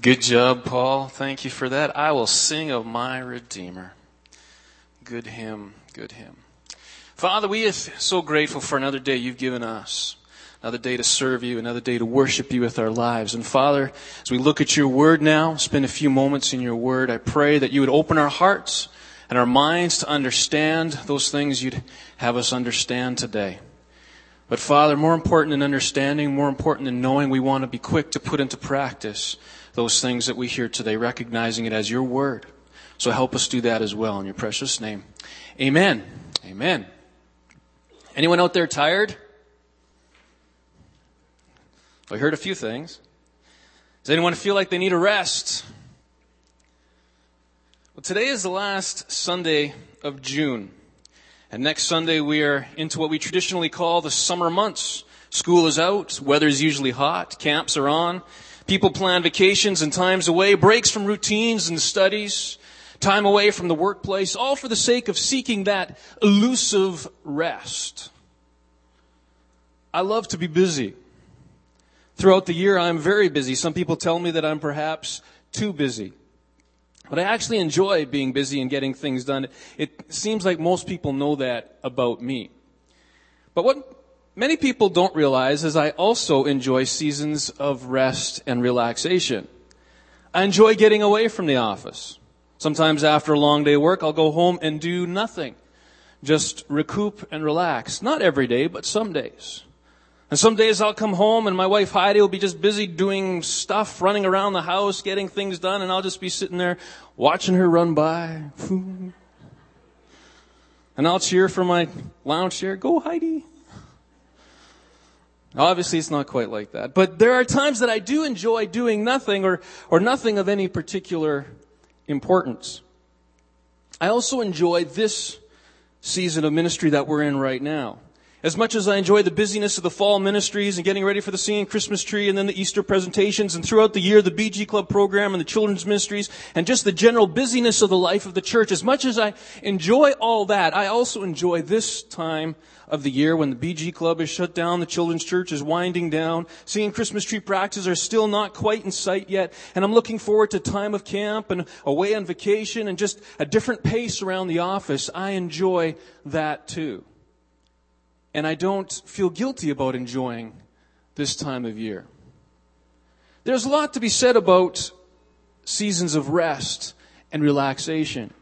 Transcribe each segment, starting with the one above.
Good job, Paul. Thank you for that. I will sing of my Redeemer. Good hymn, good hymn. Father, we are so grateful for another day you've given us. Another day to serve you, another day to worship you with our lives. And Father, as we look at your word now, spend a few moments in your word, I pray that you would open our hearts and our minds to understand those things you'd have us understand today. But Father, more important than understanding, more important than knowing, we want to be quick to put into practice those things that we hear today, recognizing it as your word. So help us do that as well in your precious name. Amen. Amen. Anyone out there tired? I heard a few things. Does anyone feel like they need a rest? Well, today is the last Sunday of June. And next Sunday we are into what we traditionally call the summer months. School is out, weather is usually hot, camps are on, People plan vacations and times away, breaks from routines and studies, time away from the workplace, all for the sake of seeking that elusive rest. I love to be busy. Throughout the year, I'm very busy. Some people tell me that I'm perhaps too busy. But I actually enjoy being busy and getting things done. It seems like most people know that about me. But what many people don't realize is I also enjoy seasons of rest and relaxation. I enjoy getting away from the office. Sometimes after a long day of work, I'll go home and do nothing. Just recoup and relax. Not every day, but some days. And some days I'll come home and my wife Heidi will be just busy doing stuff, running around the house, getting things done, and I'll just be sitting there watching her run by. And I'll cheer from my lounge chair, go Heidi. Obviously, it's not quite like that. But there are times that I do enjoy doing nothing or, or nothing of any particular importance. I also enjoy this season of ministry that we're in right now. As much as I enjoy the busyness of the fall ministries and getting ready for the singing Christmas tree and then the Easter presentations and throughout the year the BG Club program and the children's ministries and just the general busyness of the life of the church, as much as I enjoy all that, I also enjoy this time of the year when the BG Club is shut down, the children's church is winding down, singing Christmas tree practices are still not quite in sight yet, and I'm looking forward to time of camp and away on vacation and just a different pace around the office. I enjoy that too. And I don't feel guilty about enjoying this time of year. There's a lot to be said about seasons of rest and relaxation.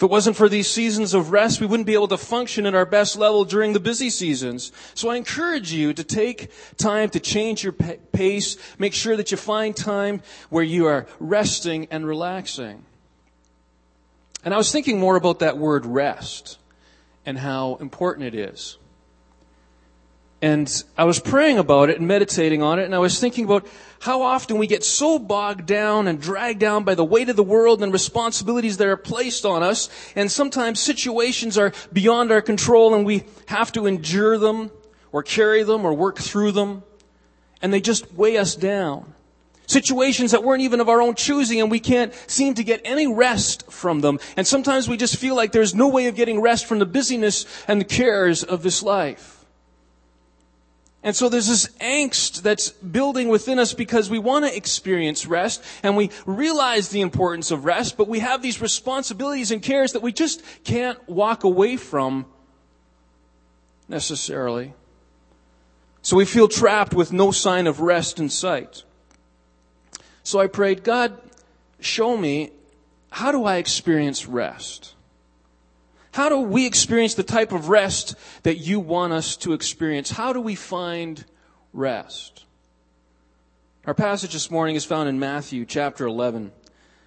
If it wasn't for these seasons of rest, we wouldn't be able to function at our best level during the busy seasons. So I encourage you to take time to change your pace. Make sure that you find time where you are resting and relaxing. And I was thinking more about that word rest and how important it is. And I was praying about it and meditating on it, and I was thinking about how often we get so bogged down and dragged down by the weight of the world and responsibilities that are placed on us, and sometimes situations are beyond our control and we have to endure them, or carry them, or work through them, and they just weigh us down. Situations that weren't even of our own choosing and we can't seem to get any rest from them. And sometimes we just feel like there's no way of getting rest from the busyness and the cares of this life. And so there's this angst that's building within us because we want to experience rest and we realize the importance of rest, but we have these responsibilities and cares that we just can't walk away from necessarily. So we feel trapped with no sign of rest in sight. So I prayed, God, show me how do I experience rest? How do we experience the type of rest that you want us to experience? How do we find rest? Our passage this morning is found in Matthew chapter 11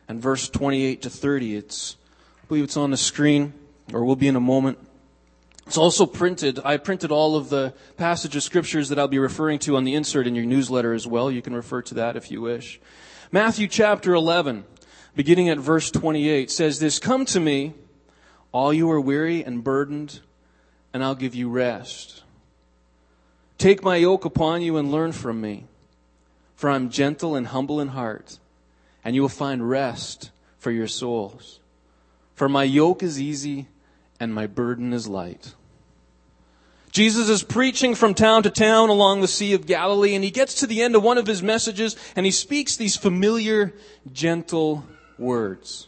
and verse 28 to 30. It's, I believe it's on the screen or will be in a moment. It's also printed. I printed all of the passage of scriptures that I'll be referring to on the insert in your newsletter as well. You can refer to that if you wish. Matthew chapter 11, beginning at verse 28 says this, Come to me, all you are weary and burdened, and I'll give you rest. Take my yoke upon you and learn from me, for I'm gentle and humble in heart, and you will find rest for your souls. For my yoke is easy and my burden is light. Jesus is preaching from town to town along the Sea of Galilee, and he gets to the end of one of his messages, and he speaks these familiar, gentle words.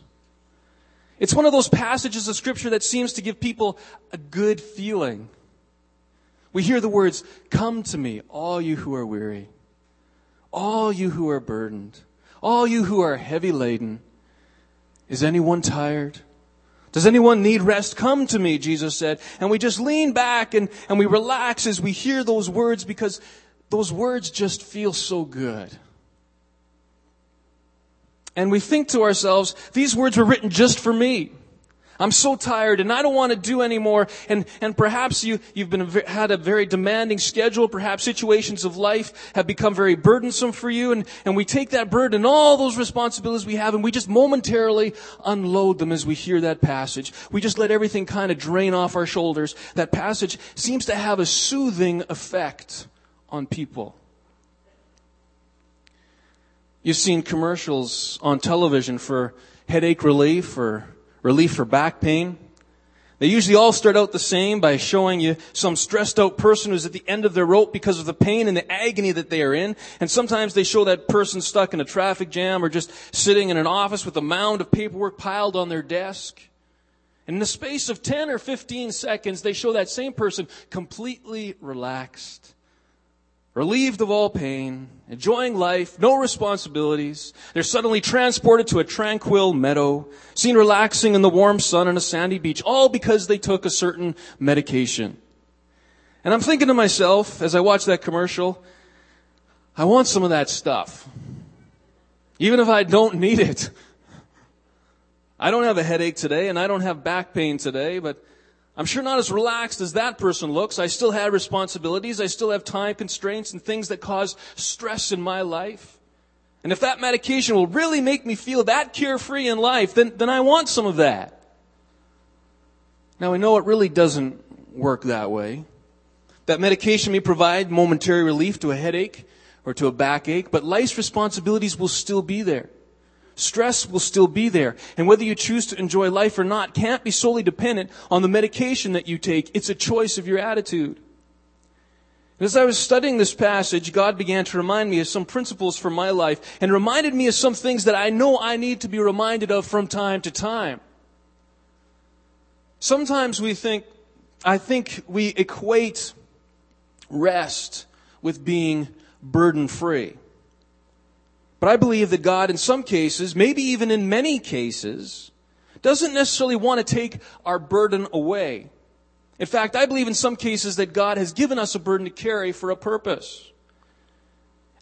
It's one of those passages of Scripture that seems to give people a good feeling. We hear the words, Come to me, all you who are weary, all you who are burdened, all you who are heavy laden. Is anyone tired? Does anyone need rest? Come to me, Jesus said. And we just lean back and, and we relax as we hear those words because those words just feel so good. And we think to ourselves, these words were written just for me. I'm so tired and I don't want to do anymore. And, and perhaps you, you've been, had a very demanding schedule. Perhaps situations of life have become very burdensome for you. And, and we take that burden and all those responsibilities we have and we just momentarily unload them as we hear that passage. We just let everything kind of drain off our shoulders. That passage seems to have a soothing effect on people. You've seen commercials on television for headache relief or relief for back pain. They usually all start out the same by showing you some stressed out person who's at the end of their rope because of the pain and the agony that they are in. And sometimes they show that person stuck in a traffic jam or just sitting in an office with a mound of paperwork piled on their desk. And in the space of 10 or 15 seconds, they show that same person completely relaxed relieved of all pain, enjoying life, no responsibilities. They're suddenly transported to a tranquil meadow, seen relaxing in the warm sun on a sandy beach, all because they took a certain medication. And I'm thinking to myself, as I watch that commercial, I want some of that stuff. Even if I don't need it. I don't have a headache today and I don't have back pain today, but I'm sure not as relaxed as that person looks. I still have responsibilities. I still have time constraints and things that cause stress in my life. And if that medication will really make me feel that carefree in life, then, then I want some of that. Now I know it really doesn't work that way. That medication may provide momentary relief to a headache or to a backache, but life's responsibilities will still be there. Stress will still be there. And whether you choose to enjoy life or not can't be solely dependent on the medication that you take. It's a choice of your attitude. As I was studying this passage, God began to remind me of some principles for my life and reminded me of some things that I know I need to be reminded of from time to time. Sometimes we think, I think we equate rest with being burden free. But I believe that God, in some cases, maybe even in many cases, doesn't necessarily want to take our burden away. In fact, I believe in some cases that God has given us a burden to carry for a purpose.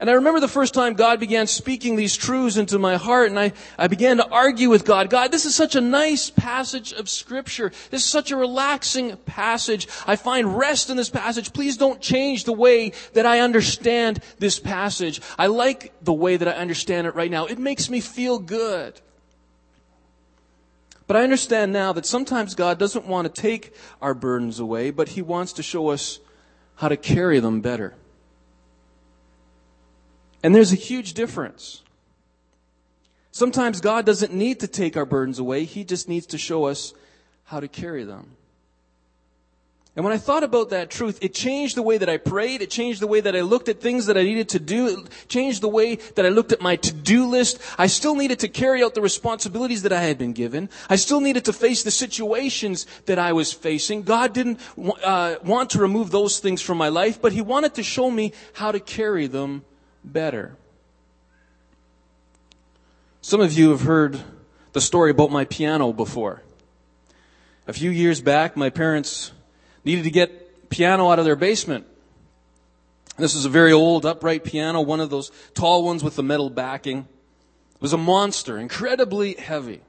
And I remember the first time God began speaking these truths into my heart, and I, I began to argue with God. God, this is such a nice passage of Scripture. This is such a relaxing passage. I find rest in this passage. Please don't change the way that I understand this passage. I like the way that I understand it right now. It makes me feel good. But I understand now that sometimes God doesn't want to take our burdens away, but He wants to show us how to carry them better. And there's a huge difference. Sometimes God doesn't need to take our burdens away. He just needs to show us how to carry them. And when I thought about that truth, it changed the way that I prayed. It changed the way that I looked at things that I needed to do. It changed the way that I looked at my to-do list. I still needed to carry out the responsibilities that I had been given. I still needed to face the situations that I was facing. God didn't uh, want to remove those things from my life, but He wanted to show me how to carry them better. Some of you have heard the story about my piano before. A few years back, my parents needed to get piano out of their basement. This is a very old upright piano, one of those tall ones with the metal backing. It was a monster, incredibly heavy.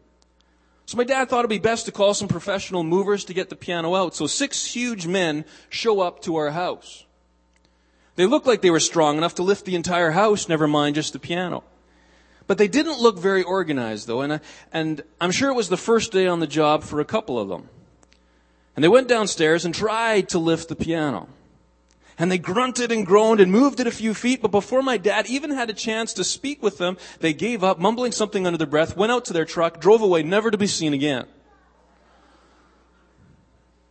So my dad thought it'd be best to call some professional movers to get the piano out. So six huge men show up to our house. They looked like they were strong enough to lift the entire house, never mind just the piano. But they didn't look very organized though, and, I, and I'm sure it was the first day on the job for a couple of them. And they went downstairs and tried to lift the piano. And they grunted and groaned and moved it a few feet, but before my dad even had a chance to speak with them, they gave up, mumbling something under their breath, went out to their truck, drove away, never to be seen again.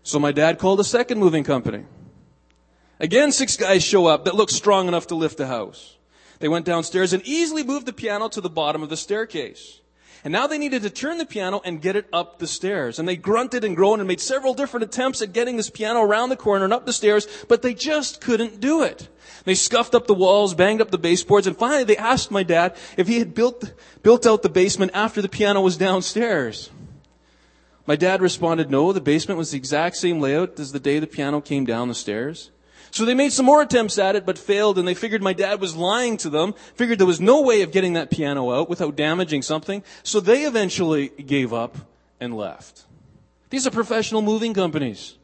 So my dad called a second moving company. Again, six guys show up that look strong enough to lift the house. They went downstairs and easily moved the piano to the bottom of the staircase. And now they needed to turn the piano and get it up the stairs. And they grunted and groaned and made several different attempts at getting this piano around the corner and up the stairs, but they just couldn't do it. They scuffed up the walls, banged up the baseboards, and finally they asked my dad if he had built, built out the basement after the piano was downstairs. My dad responded, no, the basement was the exact same layout as the day the piano came down the stairs. So they made some more attempts at it, but failed, and they figured my dad was lying to them, figured there was no way of getting that piano out without damaging something, so they eventually gave up and left. These are professional moving companies.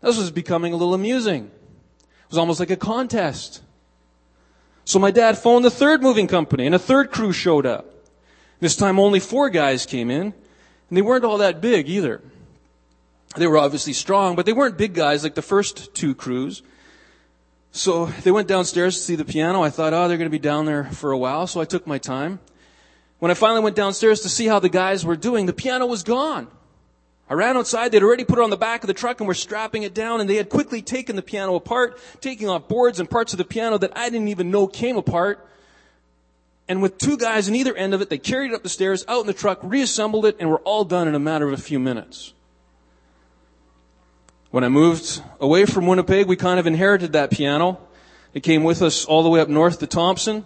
This was becoming a little amusing. It was almost like a contest. So my dad phoned the third moving company, and a third crew showed up. This time only four guys came in, and they weren't all that big either. They were obviously strong, but they weren't big guys like the first two crews. So they went downstairs to see the piano. I thought, oh, they're going to be down there for a while, so I took my time. When I finally went downstairs to see how the guys were doing, the piano was gone. I ran outside. They'd already put it on the back of the truck and were strapping it down, and they had quickly taken the piano apart, taking off boards and parts of the piano that I didn't even know came apart. And with two guys on either end of it, they carried it up the stairs, out in the truck, reassembled it, and were all done in a matter of a few minutes. When I moved away from Winnipeg, we kind of inherited that piano. It came with us all the way up north to Thompson.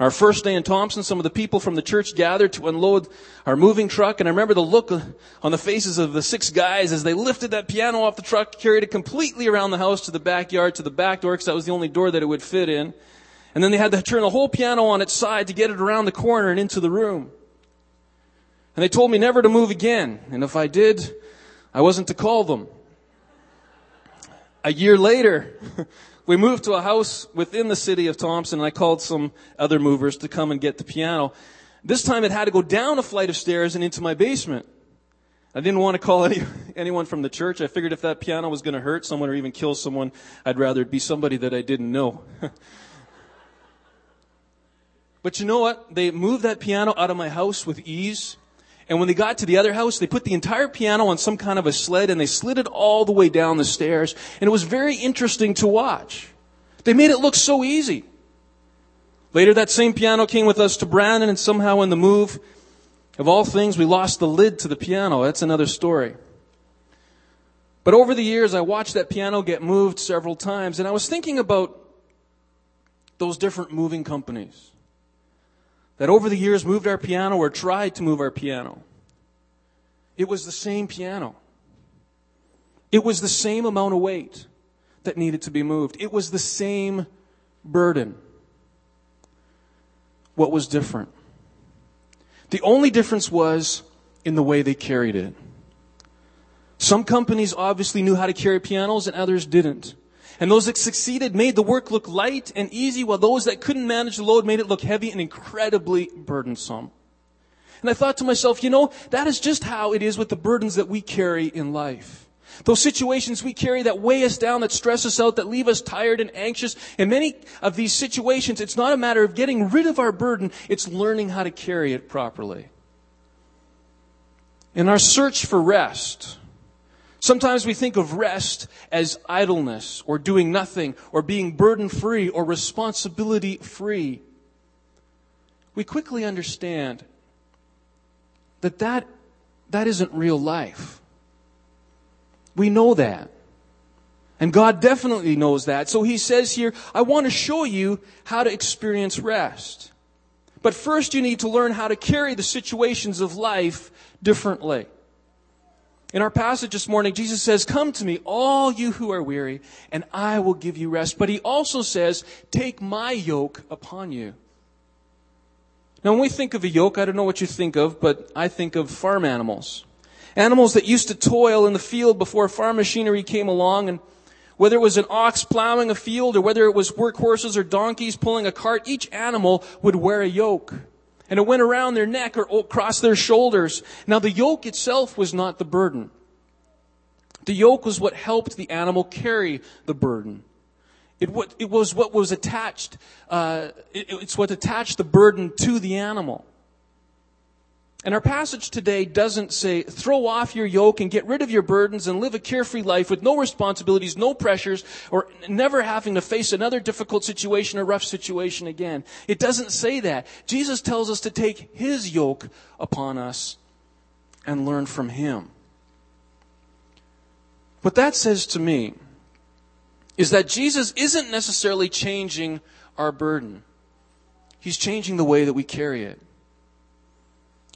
Our first day in Thompson, some of the people from the church gathered to unload our moving truck, and I remember the look on the faces of the six guys as they lifted that piano off the truck, carried it completely around the house to the backyard, to the back door, because that was the only door that it would fit in. And then they had to turn the whole piano on its side to get it around the corner and into the room. And they told me never to move again, and if I did, I wasn't to call them. A year later, we moved to a house within the city of Thompson and I called some other movers to come and get the piano. This time it had to go down a flight of stairs and into my basement. I didn't want to call any, anyone from the church. I figured if that piano was going to hurt someone or even kill someone, I'd rather it be somebody that I didn't know. but you know what? They moved that piano out of my house with ease. And when they got to the other house, they put the entire piano on some kind of a sled and they slid it all the way down the stairs. And it was very interesting to watch. They made it look so easy. Later, that same piano came with us to Brandon and somehow in the move, of all things, we lost the lid to the piano. That's another story. But over the years, I watched that piano get moved several times and I was thinking about those different moving companies that over the years moved our piano or tried to move our piano. It was the same piano. It was the same amount of weight that needed to be moved. It was the same burden. What was different? The only difference was in the way they carried it. Some companies obviously knew how to carry pianos and others didn't. And those that succeeded made the work look light and easy, while those that couldn't manage the load made it look heavy and incredibly burdensome. And I thought to myself, you know, that is just how it is with the burdens that we carry in life. Those situations we carry that weigh us down, that stress us out, that leave us tired and anxious. In many of these situations, it's not a matter of getting rid of our burden, it's learning how to carry it properly. In our search for rest, Sometimes we think of rest as idleness or doing nothing or being burden free or responsibility free. We quickly understand that, that that isn't real life. We know that. And God definitely knows that. So he says here, I want to show you how to experience rest. But first you need to learn how to carry the situations of life differently. In our passage this morning, Jesus says, Come to me, all you who are weary, and I will give you rest. But he also says, Take my yoke upon you. Now, when we think of a yoke, I don't know what you think of, but I think of farm animals. Animals that used to toil in the field before farm machinery came along, and whether it was an ox plowing a field or whether it was workhorses or donkeys pulling a cart, each animal would wear a yoke and it went around their neck or across their shoulders. Now the yoke itself was not the burden. The yoke was what helped the animal carry the burden. It, it was what was attached, uh, it, it's what attached the burden to the animal. And our passage today doesn't say, throw off your yoke and get rid of your burdens and live a carefree life with no responsibilities, no pressures, or never having to face another difficult situation or rough situation again. It doesn't say that. Jesus tells us to take His yoke upon us and learn from Him. What that says to me is that Jesus isn't necessarily changing our burden. He's changing the way that we carry it.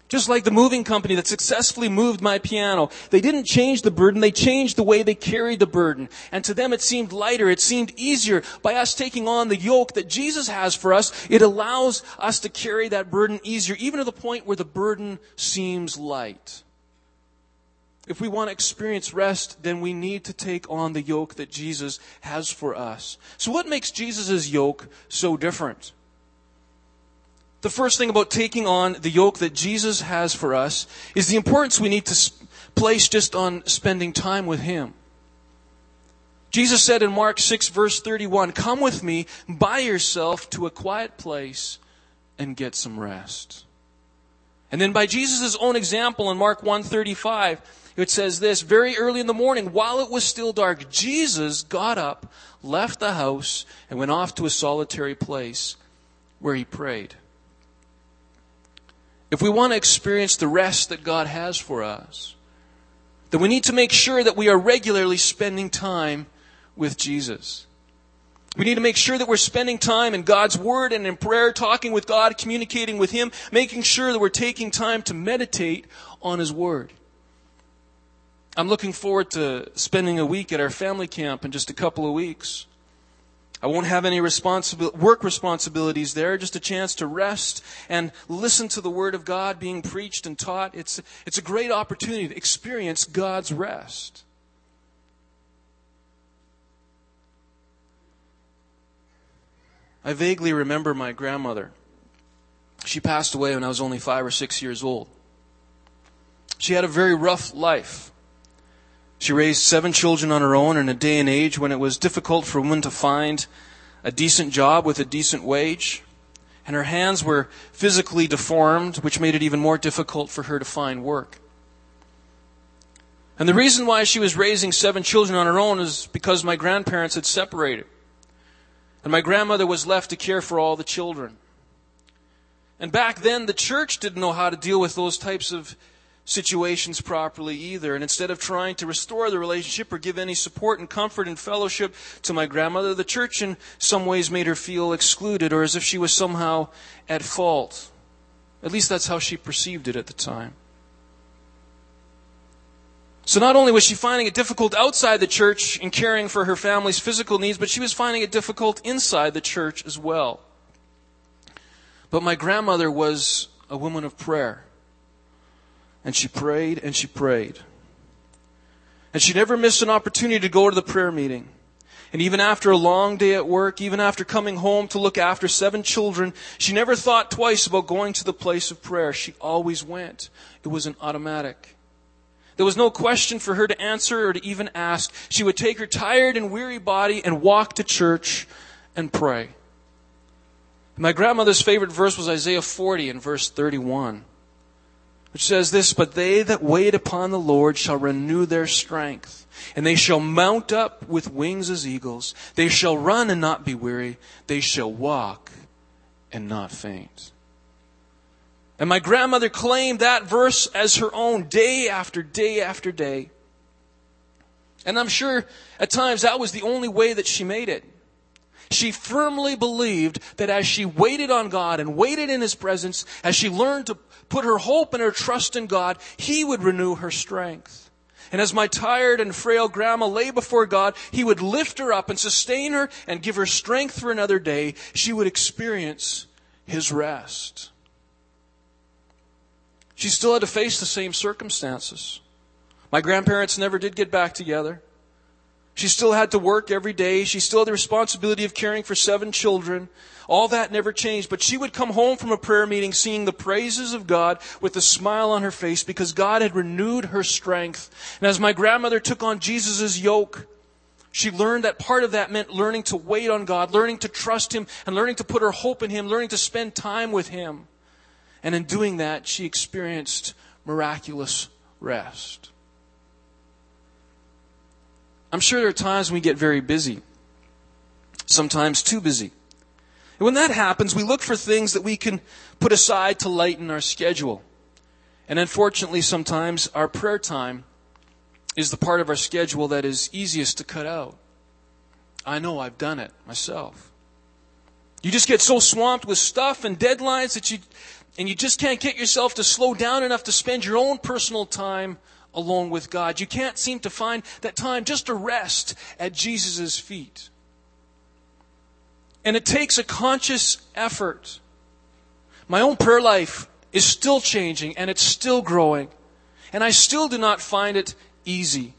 Just like the moving company that successfully moved my piano, they didn't change the burden, they changed the way they carried the burden. And to them it seemed lighter, it seemed easier. By us taking on the yoke that Jesus has for us, it allows us to carry that burden easier, even to the point where the burden seems light. If we want to experience rest, then we need to take on the yoke that Jesus has for us. So what makes Jesus' yoke so different? The first thing about taking on the yoke that Jesus has for us is the importance we need to place just on spending time with Him. Jesus said in Mark 6 verse 31, Come with me by yourself to a quiet place and get some rest. And then by Jesus' own example in Mark 135, it says this, very early in the morning, while it was still dark, Jesus got up, left the house, and went off to a solitary place where he prayed. If we want to experience the rest that God has for us, then we need to make sure that we are regularly spending time with Jesus. We need to make sure that we're spending time in God's Word and in prayer, talking with God, communicating with Him, making sure that we're taking time to meditate on His Word. I'm looking forward to spending a week at our family camp in just a couple of weeks. I won't have any responsibil- work responsibilities there, just a chance to rest and listen to the Word of God being preached and taught. It's, it's a great opportunity to experience God's rest. I vaguely remember my grandmother. She passed away when I was only five or six years old. She had a very rough life. She raised seven children on her own in a day and age when it was difficult for women to find a decent job with a decent wage. And her hands were physically deformed, which made it even more difficult for her to find work. And the reason why she was raising seven children on her own is because my grandparents had separated. And my grandmother was left to care for all the children. And back then, the church didn't know how to deal with those types of situations properly either. And instead of trying to restore the relationship or give any support and comfort and fellowship to my grandmother, the church in some ways made her feel excluded or as if she was somehow at fault. At least that's how she perceived it at the time. So not only was she finding it difficult outside the church in caring for her family's physical needs, but she was finding it difficult inside the church as well. But my grandmother was a woman of prayer. And she prayed and she prayed. And she never missed an opportunity to go to the prayer meeting. And even after a long day at work, even after coming home to look after seven children, she never thought twice about going to the place of prayer. She always went. It was an automatic. There was no question for her to answer or to even ask. She would take her tired and weary body and walk to church and pray. My grandmother's favorite verse was Isaiah 40 and verse 31 which says this, But they that wait upon the Lord shall renew their strength, and they shall mount up with wings as eagles. They shall run and not be weary. They shall walk and not faint. And my grandmother claimed that verse as her own day after day after day. And I'm sure at times that was the only way that she made it. She firmly believed that as she waited on God and waited in His presence, as she learned to put her hope and her trust in God, He would renew her strength. And as my tired and frail grandma lay before God, He would lift her up and sustain her and give her strength for another day. She would experience His rest. She still had to face the same circumstances. My grandparents never did get back together. She still had to work every day. She still had the responsibility of caring for seven children. All that never changed, but she would come home from a prayer meeting singing the praises of God with a smile on her face because God had renewed her strength. And as my grandmother took on Jesus' yoke, she learned that part of that meant learning to wait on God, learning to trust Him, and learning to put her hope in Him, learning to spend time with Him. And in doing that, she experienced miraculous rest. I'm sure there are times when we get very busy, sometimes too busy. And when that happens, we look for things that we can put aside to lighten our schedule. And unfortunately, sometimes our prayer time is the part of our schedule that is easiest to cut out. I know I've done it myself. You just get so swamped with stuff and deadlines that you, and you just can't get yourself to slow down enough to spend your own personal time alone with God. You can't seem to find that time just to rest at Jesus' feet. And it takes a conscious effort. My own prayer life is still changing and it's still growing. And I still do not find it easy.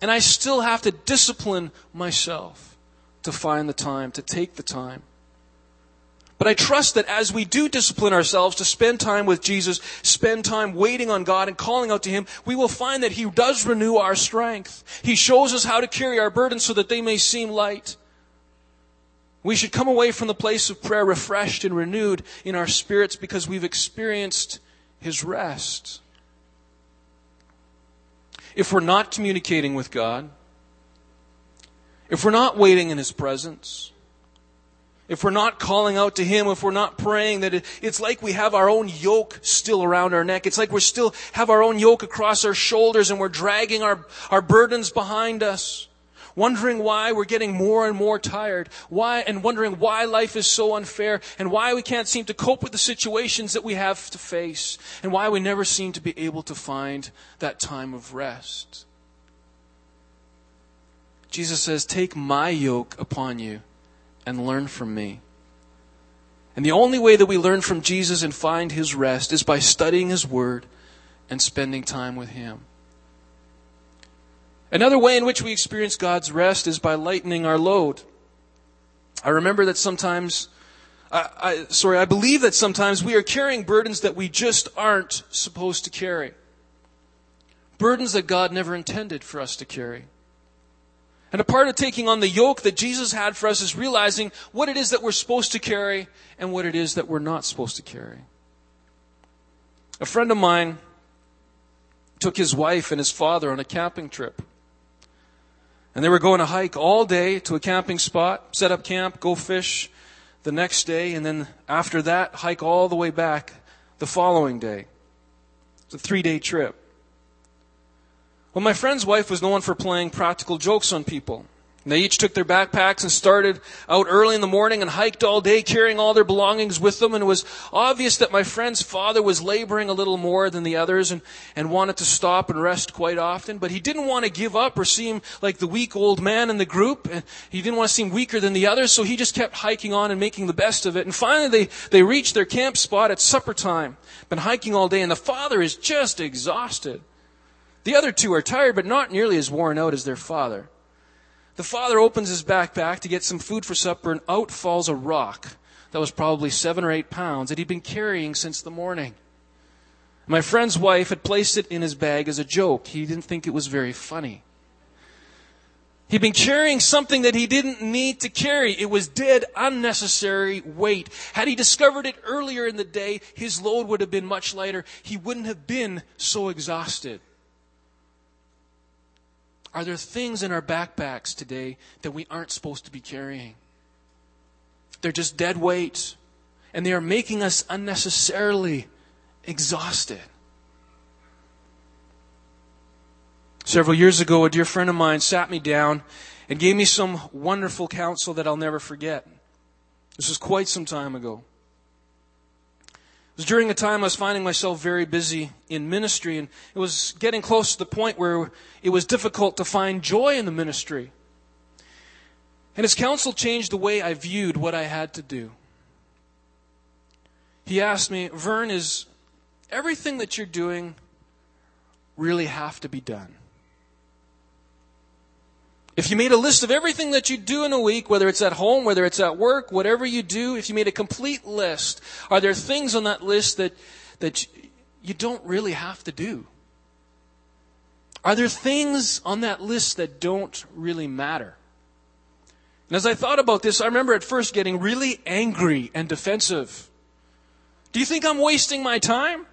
And I still have to discipline myself to find the time, to take the time. But I trust that as we do discipline ourselves to spend time with Jesus, spend time waiting on God and calling out to Him, we will find that He does renew our strength. He shows us how to carry our burdens so that they may seem light. We should come away from the place of prayer refreshed and renewed in our spirits because we've experienced His rest. If we're not communicating with God, if we're not waiting in His presence, if we're not calling out to Him, if we're not praying, that it's like we have our own yoke still around our neck. It's like we still have our own yoke across our shoulders and we're dragging our, our burdens behind us. Wondering why we're getting more and more tired. Why, and wondering why life is so unfair and why we can't seem to cope with the situations that we have to face and why we never seem to be able to find that time of rest. Jesus says, take my yoke upon you and learn from me. And the only way that we learn from Jesus and find his rest is by studying his word and spending time with him. Another way in which we experience God's rest is by lightening our load. I remember that sometimes, I, I, sorry, I believe that sometimes we are carrying burdens that we just aren't supposed to carry. Burdens that God never intended for us to carry. And a part of taking on the yoke that Jesus had for us is realizing what it is that we're supposed to carry and what it is that we're not supposed to carry. A friend of mine took his wife and his father on a camping trip. And they were going to hike all day to a camping spot, set up camp, go fish the next day, and then after that, hike all the way back the following day. It's a three day trip. Well, my friend's wife was known for playing practical jokes on people. They each took their backpacks and started out early in the morning and hiked all day, carrying all their belongings with them. And it was obvious that my friend's father was laboring a little more than the others and, and wanted to stop and rest quite often. But he didn't want to give up or seem like the weak old man in the group. And he didn't want to seem weaker than the others, so he just kept hiking on and making the best of it. And finally, they, they reached their camp spot at supper time. Been hiking all day, and the father is just exhausted. The other two are tired, but not nearly as worn out as their father. The father opens his backpack to get some food for supper, and out falls a rock that was probably seven or eight pounds that he'd been carrying since the morning. My friend's wife had placed it in his bag as a joke. He didn't think it was very funny. He'd been carrying something that he didn't need to carry. It was dead, unnecessary weight. Had he discovered it earlier in the day, his load would have been much lighter. He wouldn't have been so exhausted. Are there things in our backpacks today that we aren't supposed to be carrying? They're just dead weight, and they are making us unnecessarily exhausted. Several years ago, a dear friend of mine sat me down and gave me some wonderful counsel that I'll never forget. This was quite some time ago was during a time I was finding myself very busy in ministry, and it was getting close to the point where it was difficult to find joy in the ministry. And his counsel changed the way I viewed what I had to do. He asked me, Vern, is everything that you're doing really have to be done? If you made a list of everything that you do in a week, whether it's at home, whether it's at work, whatever you do, if you made a complete list, are there things on that list that, that you don't really have to do? Are there things on that list that don't really matter? And as I thought about this, I remember at first getting really angry and defensive. Do you think I'm wasting my time?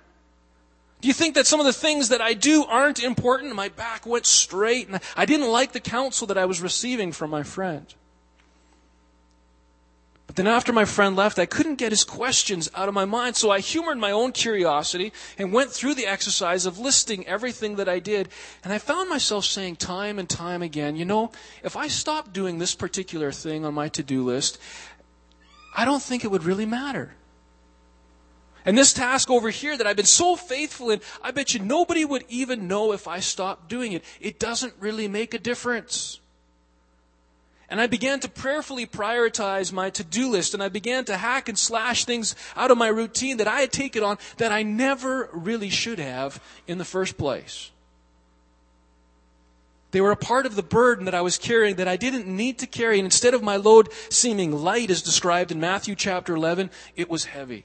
Do you think that some of the things that I do aren't important? My back went straight and I didn't like the counsel that I was receiving from my friend. But then after my friend left, I couldn't get his questions out of my mind, so I humored my own curiosity and went through the exercise of listing everything that I did. And I found myself saying time and time again, you know, if I stopped doing this particular thing on my to-do list, I don't think it would really matter. And this task over here that I've been so faithful in, I bet you nobody would even know if I stopped doing it. It doesn't really make a difference. And I began to prayerfully prioritize my to-do list and I began to hack and slash things out of my routine that I had taken on that I never really should have in the first place. They were a part of the burden that I was carrying that I didn't need to carry. And instead of my load seeming light as described in Matthew chapter 11, it was heavy.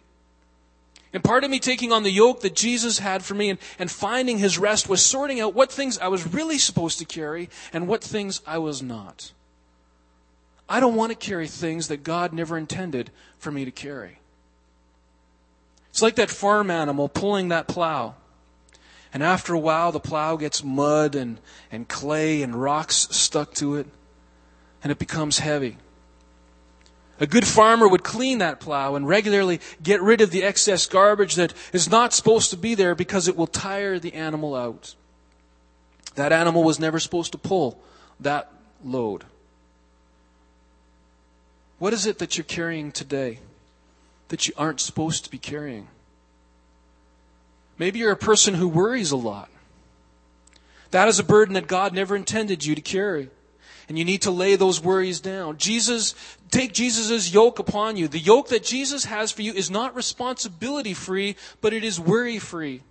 And part of me taking on the yoke that Jesus had for me and, and finding his rest was sorting out what things I was really supposed to carry and what things I was not. I don't want to carry things that God never intended for me to carry. It's like that farm animal pulling that plow. And after a while, the plow gets mud and, and clay and rocks stuck to it, and it becomes heavy. A good farmer would clean that plow and regularly get rid of the excess garbage that is not supposed to be there because it will tire the animal out. That animal was never supposed to pull that load. What is it that you're carrying today that you aren't supposed to be carrying? Maybe you're a person who worries a lot. That is a burden that God never intended you to carry and you need to lay those worries down. Jesus, take Jesus' yoke upon you. The yoke that Jesus has for you is not responsibility free, but it is worry free.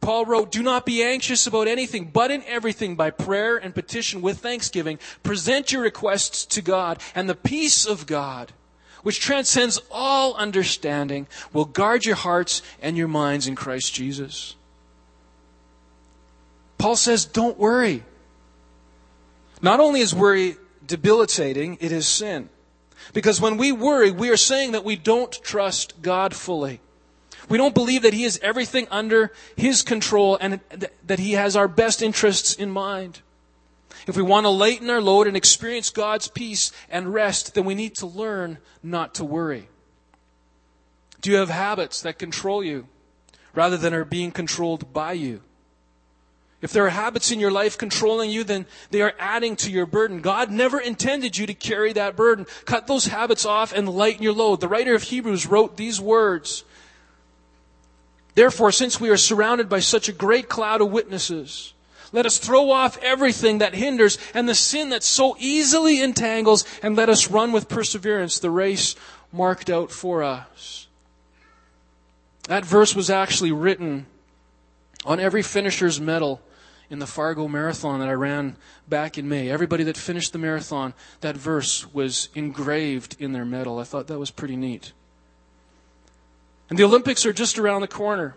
Paul wrote, Do not be anxious about anything, but in everything by prayer and petition with thanksgiving, present your requests to God, and the peace of God, which transcends all understanding, will guard your hearts and your minds in Christ Jesus. Paul says, Don't worry. Not only is worry debilitating, it is sin. Because when we worry, we are saying that we don't trust God fully. We don't believe that He is everything under His control and that He has our best interests in mind. If we want to lighten our load and experience God's peace and rest, then we need to learn not to worry. Do you have habits that control you rather than are being controlled by you? If there are habits in your life controlling you, then they are adding to your burden. God never intended you to carry that burden. Cut those habits off and lighten your load. The writer of Hebrews wrote these words. Therefore, since we are surrounded by such a great cloud of witnesses, let us throw off everything that hinders and the sin that so easily entangles, and let us run with perseverance the race marked out for us. That verse was actually written on every finisher's medal in the Fargo Marathon that I ran back in May. Everybody that finished the marathon, that verse was engraved in their medal. I thought that was pretty neat. And the Olympics are just around the corner.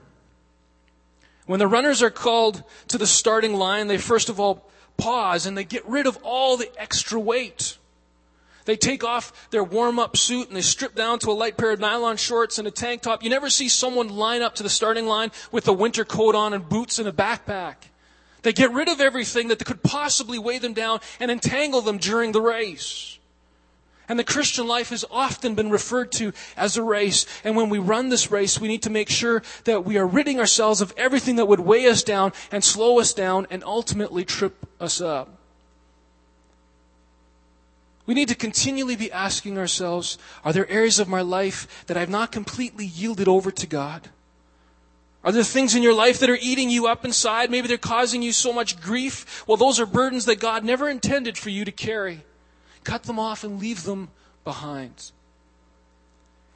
When the runners are called to the starting line, they first of all pause and they get rid of all the extra weight. They take off their warm up suit and they strip down to a light pair of nylon shorts and a tank top. You never see someone line up to the starting line with a winter coat on and boots and a backpack. They get rid of everything that could possibly weigh them down and entangle them during the race. And the Christian life has often been referred to as a race. And when we run this race, we need to make sure that we are ridding ourselves of everything that would weigh us down and slow us down and ultimately trip us up. We need to continually be asking ourselves, are there areas of my life that I've not completely yielded over to God? Are there things in your life that are eating you up inside? Maybe they're causing you so much grief. Well, those are burdens that God never intended for you to carry. Cut them off and leave them behind.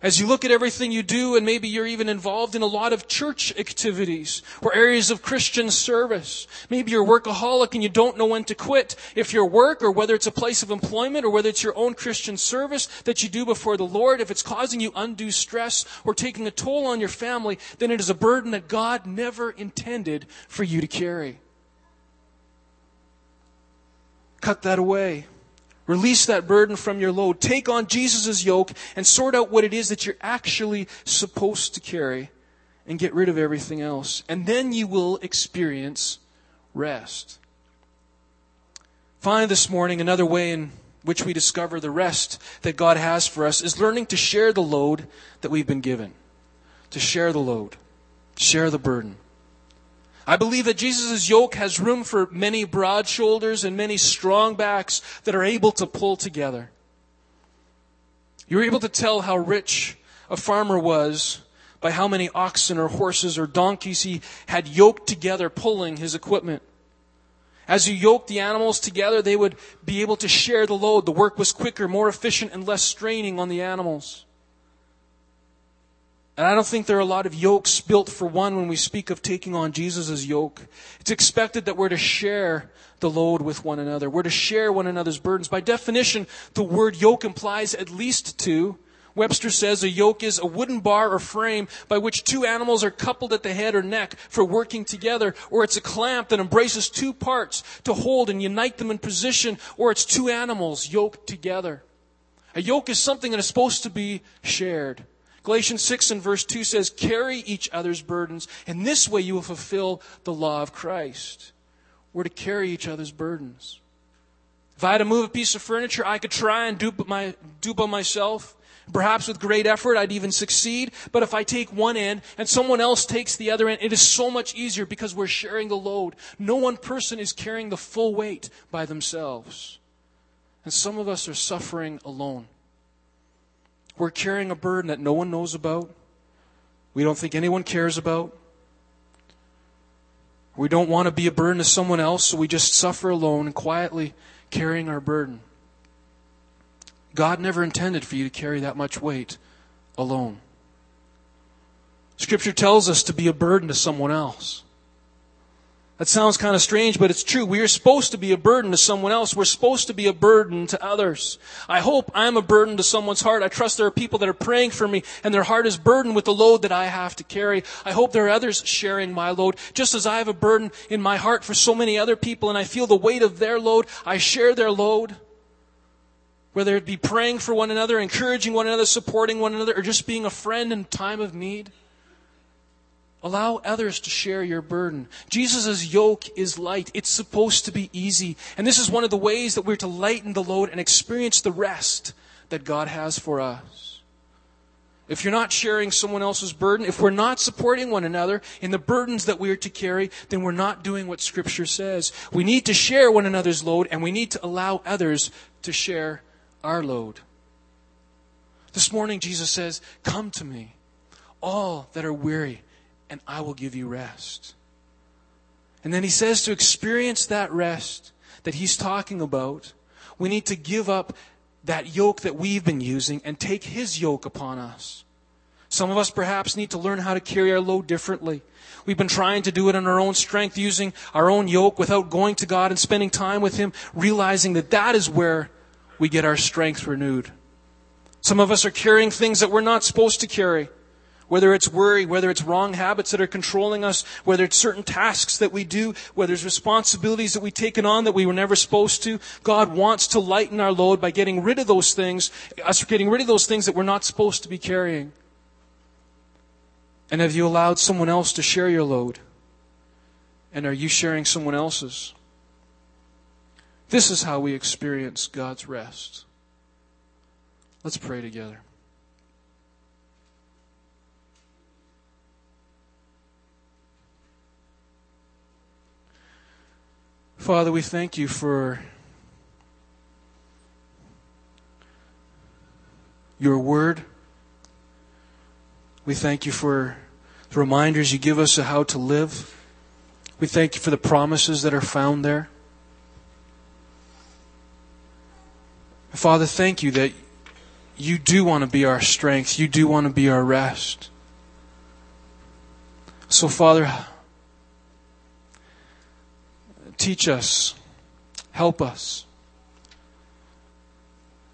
As you look at everything you do, and maybe you're even involved in a lot of church activities or areas of Christian service. Maybe you're a workaholic and you don't know when to quit. If your work, or whether it's a place of employment, or whether it's your own Christian service that you do before the Lord, if it's causing you undue stress or taking a toll on your family, then it is a burden that God never intended for you to carry. Cut that away. Release that burden from your load. Take on Jesus' yoke and sort out what it is that you're actually supposed to carry and get rid of everything else. And then you will experience rest. Finally, this morning, another way in which we discover the rest that God has for us is learning to share the load that we've been given. To share the load, share the burden. I believe that Jesus' yoke has room for many broad shoulders and many strong backs that are able to pull together. You're able to tell how rich a farmer was by how many oxen or horses or donkeys he had yoked together pulling his equipment. As you yoked the animals together, they would be able to share the load. The work was quicker, more efficient, and less straining on the animals. And I don't think there are a lot of yokes built for one when we speak of taking on Jesus' yoke. It's expected that we're to share the load with one another. We're to share one another's burdens. By definition, the word yoke implies at least two. Webster says a yoke is a wooden bar or frame by which two animals are coupled at the head or neck for working together, or it's a clamp that embraces two parts to hold and unite them in position, or it's two animals yoked together. A yoke is something that is supposed to be shared. Galatians 6 and verse 2 says, Carry each other's burdens, and this way you will fulfill the law of Christ. We're to carry each other's burdens. If I had to move a piece of furniture, I could try and do, my, do by myself. Perhaps with great effort, I'd even succeed. But if I take one end and someone else takes the other end, it is so much easier because we're sharing the load. No one person is carrying the full weight by themselves. And some of us are suffering alone. We're carrying a burden that no one knows about. We don't think anyone cares about. We don't want to be a burden to someone else, so we just suffer alone and quietly carrying our burden. God never intended for you to carry that much weight alone. Scripture tells us to be a burden to someone else. That sounds kind of strange, but it's true. We are supposed to be a burden to someone else. We're supposed to be a burden to others. I hope I'm a burden to someone's heart. I trust there are people that are praying for me and their heart is burdened with the load that I have to carry. I hope there are others sharing my load. Just as I have a burden in my heart for so many other people and I feel the weight of their load, I share their load. Whether it be praying for one another, encouraging one another, supporting one another, or just being a friend in time of need. Allow others to share your burden. Jesus' yoke is light. It's supposed to be easy. And this is one of the ways that we're to lighten the load and experience the rest that God has for us. If you're not sharing someone else's burden, if we're not supporting one another in the burdens that we are to carry, then we're not doing what Scripture says. We need to share one another's load and we need to allow others to share our load. This morning, Jesus says, Come to me, all that are weary and I will give you rest. And then he says to experience that rest that he's talking about, we need to give up that yoke that we've been using and take his yoke upon us. Some of us perhaps need to learn how to carry our load differently. We've been trying to do it on our own strength, using our own yoke without going to God and spending time with Him, realizing that that is where we get our strength renewed. Some of us are carrying things that we're not supposed to carry whether it's worry, whether it's wrong habits that are controlling us, whether it's certain tasks that we do, whether it's responsibilities that we've taken on that we were never supposed to, God wants to lighten our load by getting rid of those things, us getting rid of those things that we're not supposed to be carrying. And have you allowed someone else to share your load? And are you sharing someone else's? This is how we experience God's rest. Let's pray together. Father, we thank you for your word. We thank you for the reminders you give us of how to live. We thank you for the promises that are found there. Father, thank you that you do want to be our strength. You do want to be our rest. So, Father, Teach us. Help us.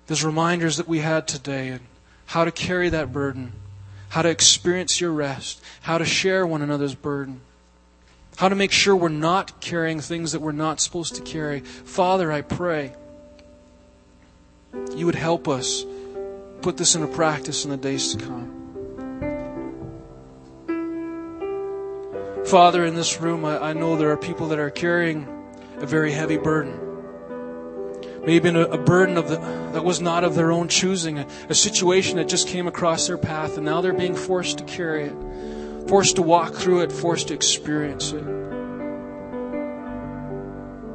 There's reminders that we had today and how to carry that burden, how to experience your rest, how to share one another's burden, how to make sure we're not carrying things that we're not supposed to carry. Father, I pray you would help us put this into practice in the days to come. Father, in this room, I, I know there are people that are carrying a very heavy burden. Maybe a, burden of the, that was not of their own choosing, a, a situation that just came across their path, and now they're being forced to carry it, forced to walk through it, forced to experience it.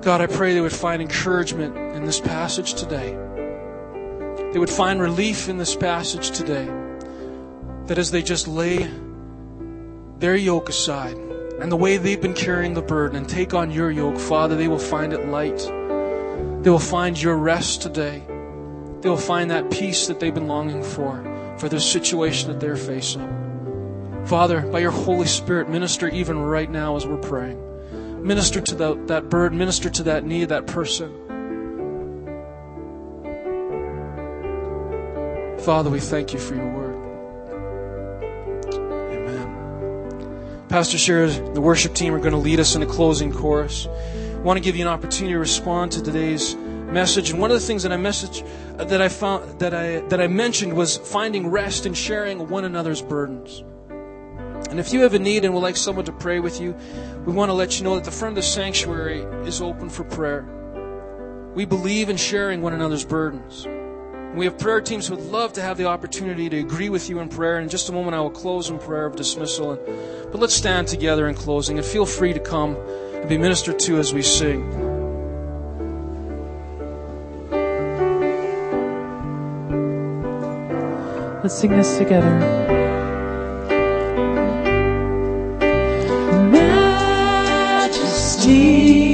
God, I pray they would find encouragement in this passage today. They would find relief in this passage today. That as they just lay their yoke aside and the way they've been carrying the burden and take on your yoke, Father, they will find it light. They will find your rest today. They will find that peace that they've been longing for, for the situation that they're facing. Father, by your Holy Spirit, minister even right now as we're praying. Minister to that, that burden, minister to that need, that person. Father, we thank you for your word. Pastor Shares, the worship team are going to lead us in a closing chorus. I want to give you an opportunity to respond to today's message. And one of the things that I message that I found that I that I mentioned was finding rest and sharing one another's burdens. And if you have a need and would like someone to pray with you, we want to let you know that the front of the sanctuary is open for prayer. We believe in sharing one another's burdens. We have prayer teams who would love to have the opportunity to agree with you in prayer. In just a moment, I will close in prayer of dismissal. But let's stand together in closing and feel free to come and be ministered to as we sing. Let's sing this together. Majesty,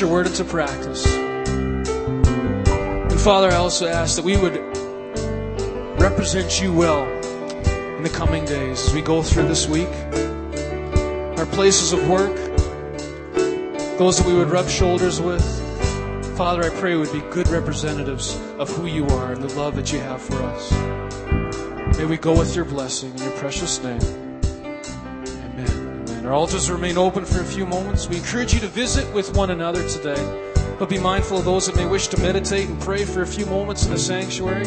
your word into practice. And Father, I also ask that we would represent you well in the coming days as we go through this week. Our places of work, those that we would rub shoulders with. Father, I pray would be good representatives of who you are and the love that you have for us. May we go with your blessing in your precious name. Our altars remain open for a few moments. We encourage you to visit with one another today, but be mindful of those that may wish to meditate and pray for a few moments in the sanctuary.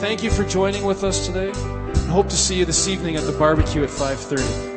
Thank you for joining with us today, and hope to see you this evening at the barbecue at 5:30.